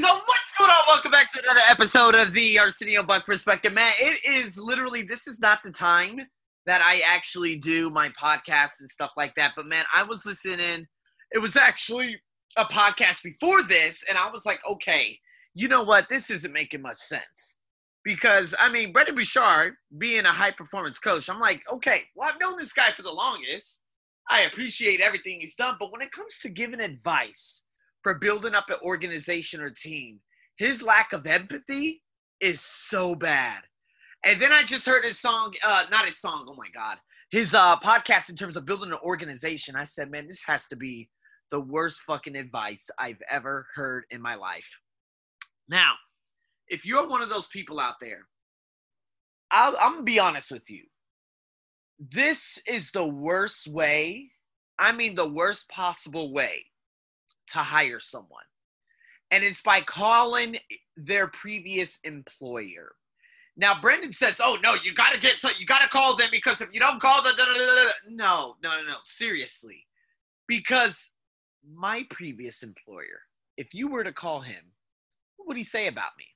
So what's going on? Welcome back to another episode of the Arsenio Buck Perspective. Man, it is literally this is not the time that I actually do my podcast and stuff like that. But man, I was listening. It was actually a podcast before this, and I was like, okay, you know what? This isn't making much sense. Because I mean, Brendon Burchard being a high performance coach, I'm like, okay, well, I've known this guy for the longest. I appreciate everything he's done, but when it comes to giving advice for building up an organization or team, his lack of empathy is so bad. And then I just heard his song, uh, not his song, oh my God, his uh, podcast in terms of building an organization. I said, man, this has to be the worst fucking advice I've ever heard in my life. Now, if you're one of those people out there, I'll, I'm gonna be honest with you this is the worst way, I mean, the worst possible way to hire someone. And it's by calling their previous employer. Now, Brendon says, oh, no, you got to get, to, you got to call them because if you don't call them, no, no, no, no, seriously. Because my previous employer, if you were to call him, what would he say about me?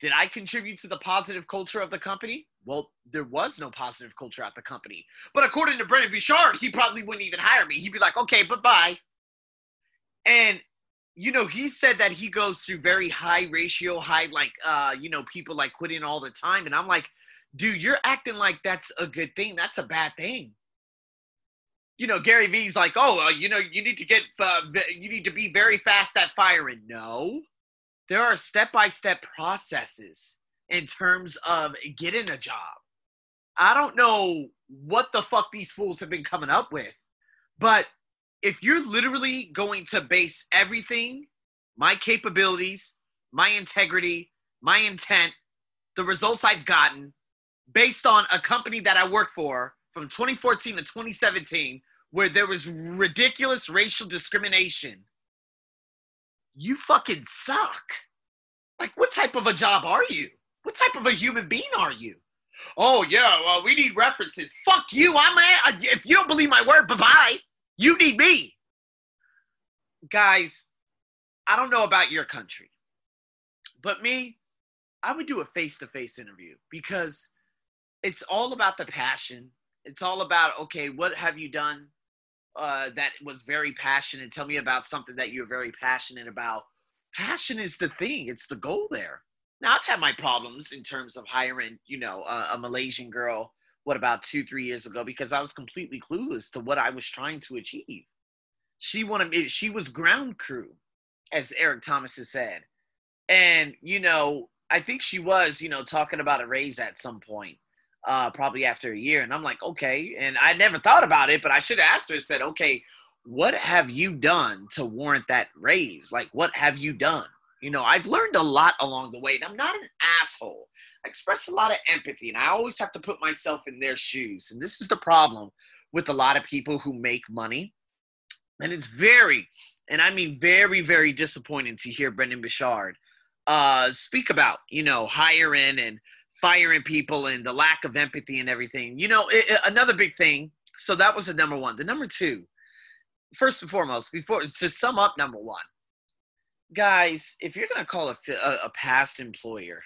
Did I contribute to the positive culture of the company? Well, there was no positive culture at the company. But according to Brendon Burchard, he probably wouldn't even hire me. He'd be like, okay, bye bye. And, you know, he said that he goes through very high ratio, high, like, uh, you know, people like quitting all the time. And I'm like, dude, you're acting like that's a good thing. That's a bad thing. You know, Gary Vee's like, oh, uh, you know, you need to get, uh, you need to be very fast at firing. No, there are step by step processes in terms of getting a job. I don't know what the fuck these fools have been coming up with, but if you're literally going to base everything, my capabilities, my integrity, my intent, the results I've gotten based on a company that I work for from 2014 to 2017 where there was ridiculous racial discrimination, you fucking suck. Like, what type of a job are you? What type of a human being are you? Oh yeah, well we need references. Fuck you. I'm a, if you don't believe my word, bye bye. You need me, guys. I don't know about your country, but me, I would do a face-to-face interview because it's all about the passion. It's all about okay, what have you done uh, that was very passionate? Tell me about something that you're very passionate about. Passion is the thing. It's the goal there. Now I've had my problems in terms of hiring, you know, a, a Malaysian girl. What about two, three years ago? Because I was completely clueless to what I was trying to achieve. She wanted me. She was ground crew, as Eric Thomas has said, and you know, I think she was, you know, talking about a raise at some point, uh, probably after a year. And I'm like, okay. And I never thought about it, but I should have asked her. and Said, okay, what have you done to warrant that raise? Like, what have you done? You know, I've learned a lot along the way, and I'm not an asshole. I express a lot of empathy, and I always have to put myself in their shoes. And this is the problem with a lot of people who make money. And it's very, and I mean very, very disappointing to hear Brendon Burchard uh, speak about, you know, hiring and firing people and the lack of empathy and everything. You know, it, it, another big thing. So that was the number one. The number two, first and foremost, before to sum up number one, guys, if you're going to call a, a, past employer,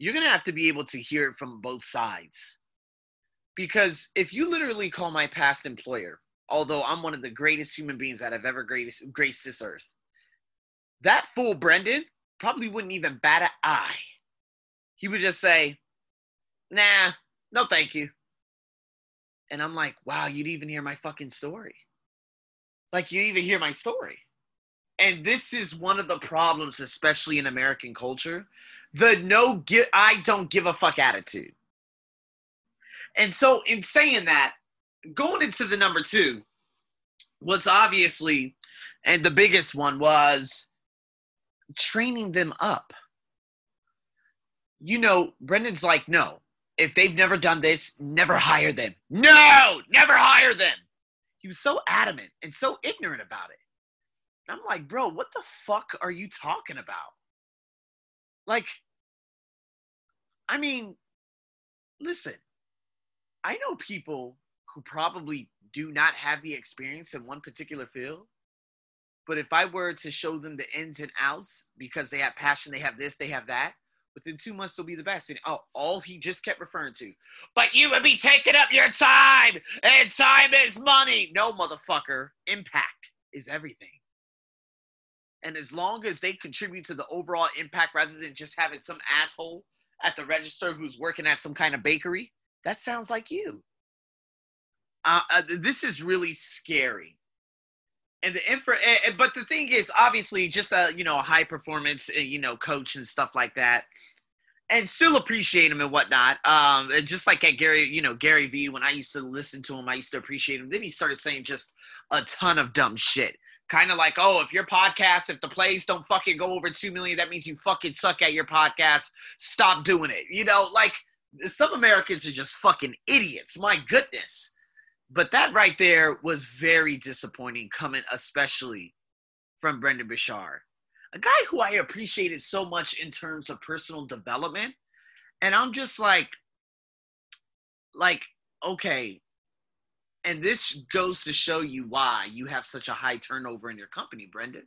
you're going to have to be able to hear it from both sides. Because if you literally call my past employer, although I'm one of the greatest human beings that have ever graced, graced this earth, that fool Brendon probably wouldn't even bat an eye. He would just say, nah, no thank you. And I'm like, wow, you'd even hear my fucking story. Like, you'd even hear my story. And this is one of the problems, especially in American culture the no give, I don't give a fuck attitude. And so, in saying that, going into the number two was obviously, and the biggest one was training them up. You know, Brendon's like, no, if they've never done this, never hire them. No, never hire them. He was so adamant and so ignorant about it. I'm like, bro, what the fuck are you talking about? Like, I mean, listen, I know people who probably do not have the experience in one particular field, But if I were to show them the ins and outs because they have passion, they have this, they have that, within two months they'll be the best. And oh, all he just kept referring to, but you would be taking up your time, and time is money. No, motherfucker, impact is everything. And as long as they contribute to the overall impact rather than just having some asshole at the register who's working at some kind of bakery, that sounds like you. Uh, uh, this is really scary. And the infra, uh, but the thing is, obviously, just a you know a high performance eh, you know coach and stuff like that, and still appreciate him and whatnot. Um, just like at Gary, you know Gary Vee, when I used to listen to him, I used to appreciate him. Then he started saying just a ton of dumb shit kind of like, oh, if your podcast, if the plays don't fucking go over two million, that means you fucking suck at your podcast. Stop doing it. You know, like some Americans are just fucking idiots. My goodness. But that right there was very disappointing, coming especially from Brendon Burchard, a guy who I appreciated so much in terms of personal development. And I'm just like, like, okay, and this goes to show you why you have such a high turnover in your company, Brendon.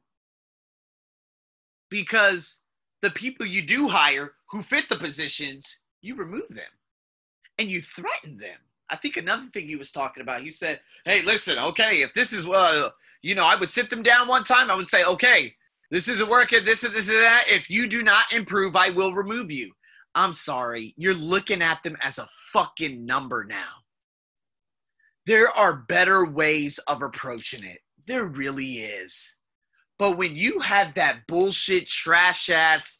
Because the people you do hire who fit the positions, you remove them and you threaten them. I think another thing he was talking about, he said, Hey, listen, okay, if this is, well, uh, you know, I would sit them down one time. I would say, Okay, this isn't working. This is this is that. If you do not improve, I will remove you. I'm sorry. You're looking at them as a fucking number now there are better ways of approaching it. There really is. But when you have that bullshit, trash ass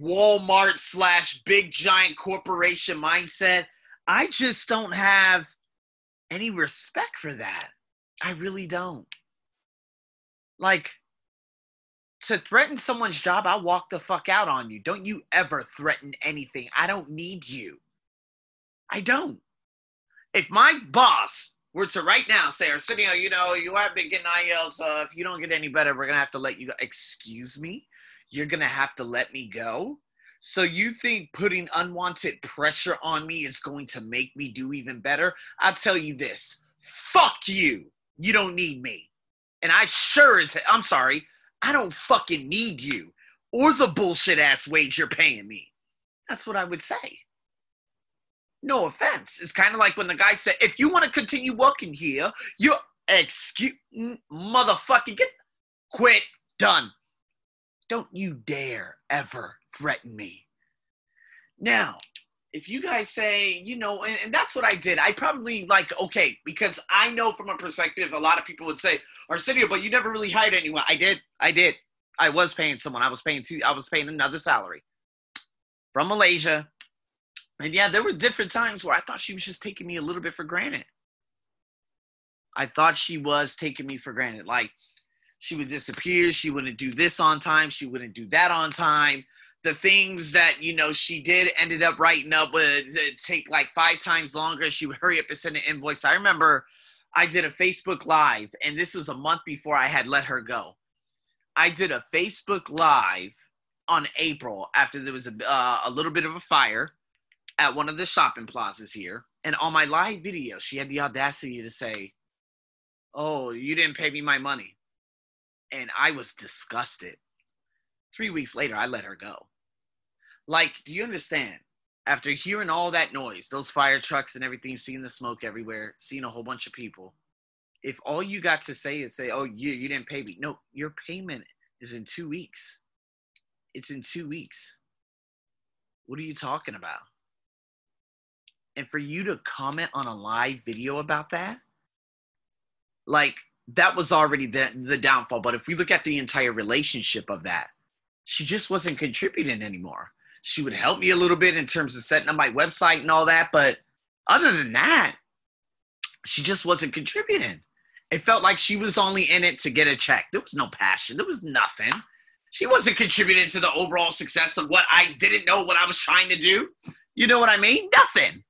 Walmart slash big giant corporation mindset, I just don't have any respect for that. I really don't. Like, to threaten someone's job, I'll walk the fuck out on you. Don't you ever threaten anything. I don't need you. I don't. If my boss were to right now say, Arsenio, you know, you have been getting IELTS. Uh, if you don't get any better, we're going to have to let you go. Excuse me? You're going to have to let me go? So you think putting unwanted pressure on me is going to make me do even better? I'll tell you this. Fuck you. You don't need me. And I sure as I'm sorry, I don't fucking need you or the bullshit ass wage you're paying me. That's what I would say no offense. It's kind of like when the guy said, if you want to continue working here, you're excuse motherfucking get quit, done. Don't you dare ever threaten me. Now, if you guys say, you know, and, and, that's what I did, I probably like, okay, because I know from a perspective, a lot of people would say, Arsenio, but you never really hired anyone. I did. I did. I was paying someone. I was paying two, I was paying another salary from Malaysia and yeah, there were different times where I thought she was just taking me a little bit for granted. I thought she was taking me for granted. Like she would disappear, she wouldn't do this on time, she wouldn't do that on time. The things that you know she did ended up writing up would take like five times longer. She would hurry up and send an invoice. I remember I did a Facebook Live, and this was a month before I had let her go. I did a Facebook Live on April after there was a, uh, a little bit of a fire at one of the shopping plazas here, and on my live video, she had the audacity to say, Oh, you didn't pay me my money. And I was disgusted. Three weeks later, I let her go. Like, do you understand? After hearing all that noise, those fire trucks and everything, seeing the smoke everywhere, seeing a whole bunch of people, if all you got to say is say, "Oh, you you didn't pay me," no, your payment is in two weeks. It's in two weeks. What are you talking about? And for you to comment on a live video about that like that was already the, the downfall. But if we look at the entire relationship of that she just wasn't contributing anymore. She would help me a little bit in terms of setting up my website and all that but other than that she just wasn't contributing. It felt like she was only in it to get a check. There was no passion. There was nothing. She wasn't contributing to the overall success of what i didn't know what i was trying to do. You know what i mean? Nothing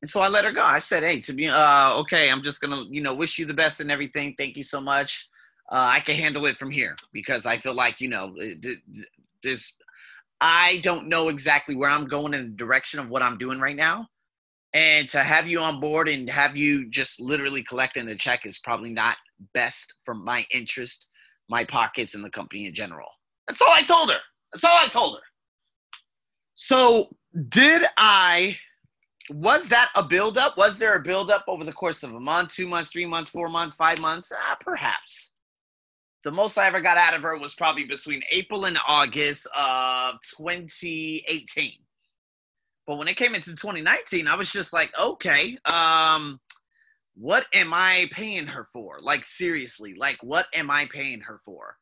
and so I let her go. I said, "Hey, to be uh, okay, I'm just gonna, you know, wish you the best and everything. Thank you so much. Uh, I can handle it from here because I feel like, you know, this. I don't know exactly where I'm going in the direction of what I'm doing right now, and to have you on board and have you just literally collecting the check is probably not best for my interest my pockets and the company in general. That's all I told her. That's all I told her. So, did I was that a buildup? Was there a buildup over the course of a month, two months, three months, four months, five months? Ah, perhaps. The most I ever got out of her was probably between April and August of 2018. But when it came into 2019, I was just like, okay, um, what am I paying her for? Like, seriously, like, what am I paying her for?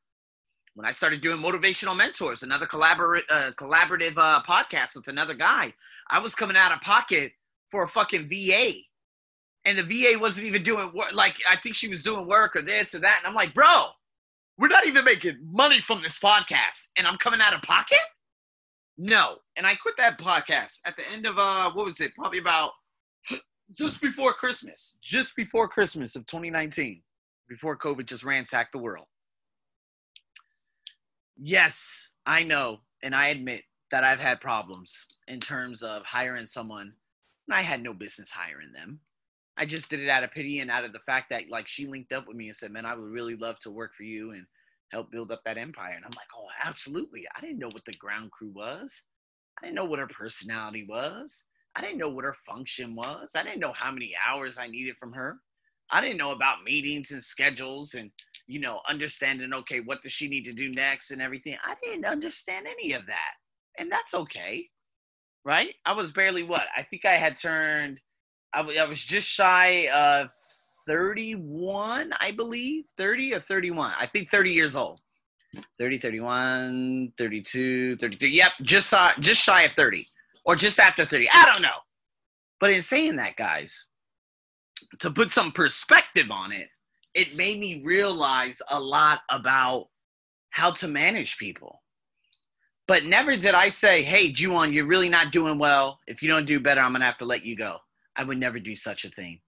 When I started doing motivational mentors, another collabor- uh, collaborative uh, podcast with another guy, I was coming out of pocket for a fucking VA. And the VA wasn't even doing work. Like, I think she was doing work or this or that. And I'm like, bro, we're not even making money from this podcast. And I'm coming out of pocket? No. And I quit that podcast at the end of, uh, what was it? Probably about just before Christmas. Just before Christmas of 2019. Before COVID just ransacked the world. Yes, I know. And I admit that I've had problems in terms of hiring someone, I had no business hiring them. I just did it out of pity and out of the fact that like she linked up with me and said, "Man, I would really love to work for you and help build up that empire." And I'm like, "Oh, absolutely." I didn't know what the ground crew was. I didn't know what her personality was. I didn't know what her function was. I didn't know how many hours I needed from her. I didn't know about meetings and schedules and you know understanding okay what does she need to do next and everything. I didn't understand any of that and that's okay, right? I was barely what? I think I had turned, I, w- I was just shy of 31, I believe, 30 or 31. I think 30 years old. 30, 31, 32, 33. Yep, just saw, just shy of 30 or just after 30. I don't know. But in saying that, guys, to put some perspective on it, it made me realize a lot about how to manage people. But never did I say, hey, Juwan, you're really not doing well. If you don't do better, I'm going to have to let you go. I would never do such a thing.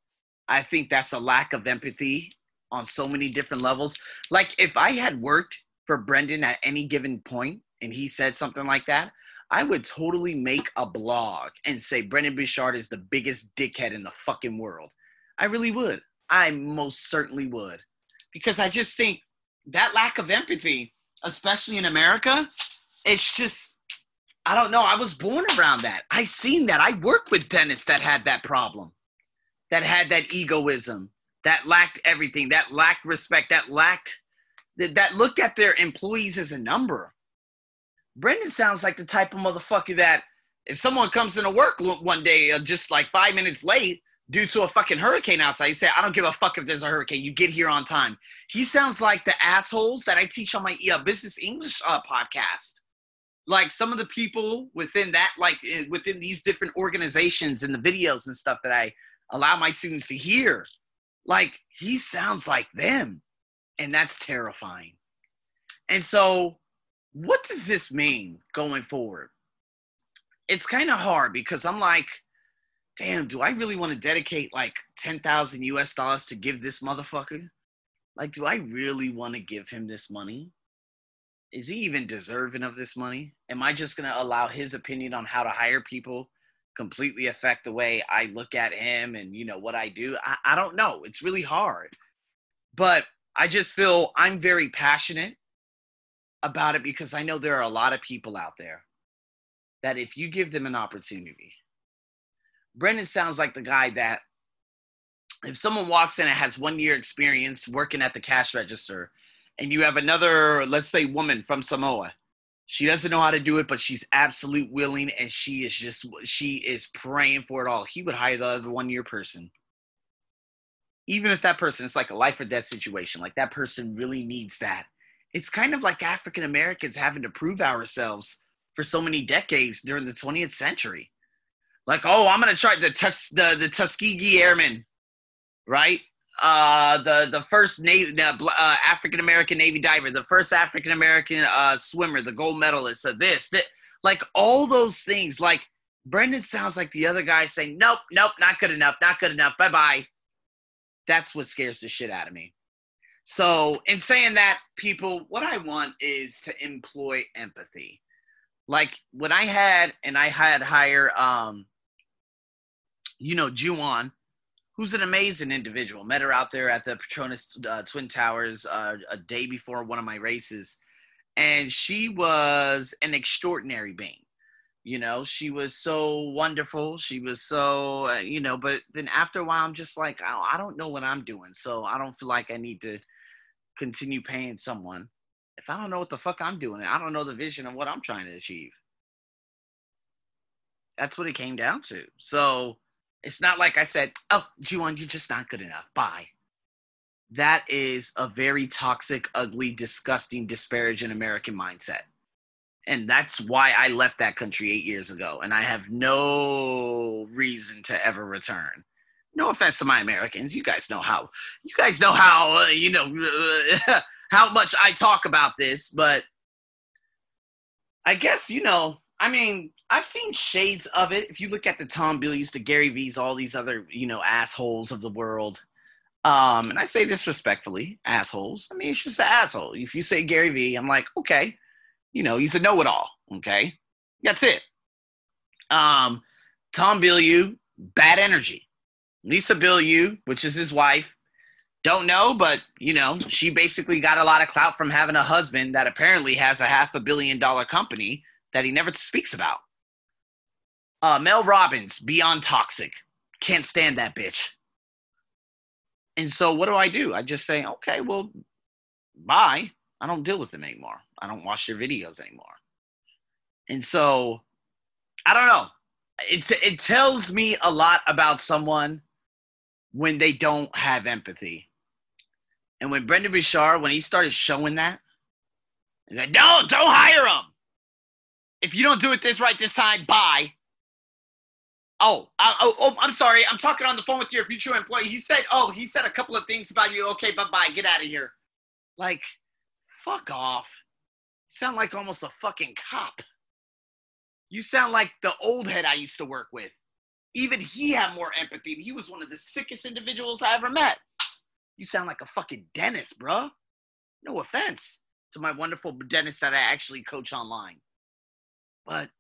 I think that's a lack of empathy on so many different levels. Like if I had worked for Brendon at any given point and he said something like that, I would totally make a blog and say Brendon Burchard is the biggest dickhead in the fucking world. I really would. I most certainly would. Because I just think that lack of empathy, especially in America, it's just I don't know. I was born around that. I seen that. I worked with dentists that had that problem, that had that egoism, that lacked everything, that lacked respect, that lacked that, that looked at their employees as a number. Brendon sounds like the type of motherfucker that if someone comes into work one day uh, just like five minutes late due to a fucking hurricane outside, He said, I don't give a fuck if there's a hurricane. You get here on time. He sounds like the assholes that I teach on my uh, business English uh, podcast. Like some of the people within that like eh, within these different organizations and the videos and stuff that i allow my students to hear. Like he sounds like them and that's terrifying. And so what does this mean going forward? It's kind of hard because i'm like damn do i really want to dedicate like 10000 us dollars to give this motherfucker like do i really want to give him this money is he even deserving of this money? Am I just going to allow his opinion on how to hire people completely affect the way I look at him and, you know, what I do? I, I don't know. It's really hard. But I just feel I'm very passionate about it because I know there are a lot of people out there that if you give them an opportunity, Brendon sounds like the guy that if someone walks in and has one year experience working at the cash register and you have another, let's say, woman from Samoa. She doesn't know how to do it, but she's absolute willing, and she is just she is praying for it all. He would hire the other one year person, even if that person is like a life or death situation. Like that person really needs that. It's kind of like African Americans having to prove ourselves for so many decades during the 20th century. Like, oh, I'm gonna try the the the Tuskegee Airmen, right? uh, the the first Navy uh, African American Navy diver, the first African American uh, swimmer, the gold medalist, of this, that, like all those things. Like Brendon sounds like the other guy saying, "Nope, nope, not good enough, not good enough, bye bye." That's what scares the shit out of me. So, in saying that, people, what I want is to employ empathy. Like when I had, and I had higher um, you know, Juwan who's an amazing individual. Met her out there at the Petronas uh, Twin Towers uh, a day before one of my races, and she was an extraordinary being. You know, she was so wonderful. She was so, uh, you know, but then after a while, I'm just like, oh, I don't know what I'm doing. So I don't feel like I need to continue paying someone if I don't know what the fuck I'm doing. I don't know the vision of what I'm trying to achieve. That's what it came down to. So, it's not like I said, oh, Juwan, you're just not good enough. Bye. That is a very toxic, ugly, disgusting, disparaging American mindset. And that's why I left that country eight years ago. And I have no reason to ever return. No offense to my Americans. You guys know how, you guys know how, uh, you know, how much I talk about this. But I guess, you know, I mean, I've seen shades of it. If you look at the Tom Bilyeus, the Gary Vee's, all these other, you know, assholes of the world. Um, and I say this respectfully, assholes. I mean, it's just an asshole. If you say Gary V, I'm like, okay, you know, he's a know-it-all. Okay, that's it. Um, Tom Bilyeu, bad energy. Lisa Bilyeu, which is his wife, don't know, but you know, she basically got a lot of clout from having a husband that apparently has a half a billion dollar company that he never speaks about. Uh, Mel Robbins, beyond toxic. Can't stand that bitch. And so what do I do? I just say, okay, well, bye. I don't deal with them anymore. I don't watch their videos anymore. And so I don't know. It, it tells me a lot about someone when they don't have empathy. And when Brendon Burchard, when he started showing that, he's like, don't, don't hire him. If you don't do it this right this time, bye. Oh, oh, oh, I'm sorry. I'm talking on the phone with your future employee. He said, oh, he said a couple of things about you. Okay, bye bye. Get out of here. Like, fuck off. You sound like almost a fucking cop. You sound like the old head I used to work with. Even he had more empathy. He was one of the sickest individuals I ever met. You sound like a fucking dentist, bruh. No offense to my wonderful dentist that I actually coach online. But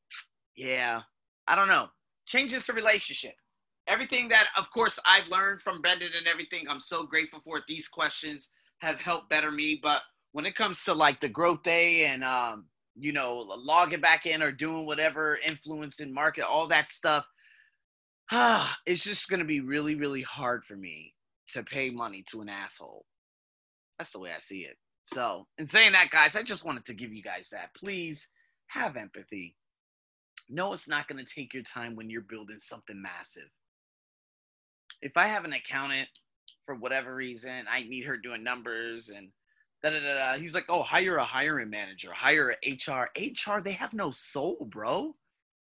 yeah, I don't know changes the relationship. Everything that, of course, I've learned from Brendon and everything, I'm so grateful for. These questions have helped better me. But when it comes to like the GrowthDay and, um, you know, logging back in or doing whatever influence in market, all that stuff, ah, it's just going to be really, really hard for me to pay money to an asshole. That's the way I see it. So, in saying that, guys, I just wanted to give you guys that. Please have empathy no, it's not going to take your time when you're building something massive. If I have an accountant for whatever reason, I need her doing numbers and da da da. da. He's like, oh, hire a hiring manager, hire a HR. HR, they have no soul, bro.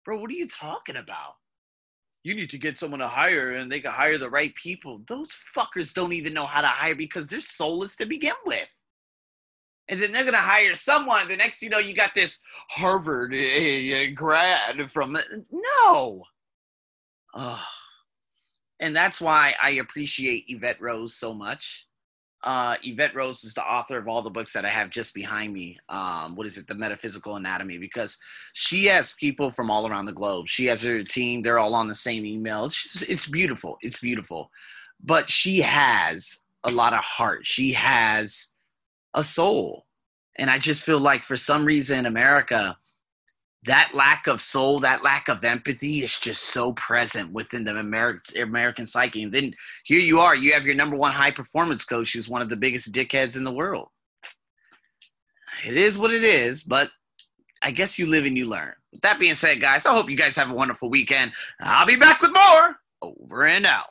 Bro, what are you talking about? You need to get someone to hire and they can hire the right people. Those fuckers don't even know how to hire because they're soulless to begin with and then they're going to hire someone. The next you know, you got this Harvard uh, grad from no. Oh. And that's why I appreciate Evette Rose so much. Uh, Evette Rose is the author of all the books that I have just behind me. Um, what is it? The Metaphysical Anatomy, because she has people from all around the globe. She has her team; they're all on the same email. It's, it's beautiful. It's beautiful, but she has a lot of heart. She has a soul. And I just feel like for some reason in America, that lack of soul, that lack of empathy is just so present within the American American psyche. And then here you are, you have your number one high performance coach who's one of the biggest dickheads in the world. It is what it is, but I guess you live and you learn. With that being said, guys, I hope you guys have a wonderful weekend. I'll be back with more. Over and out.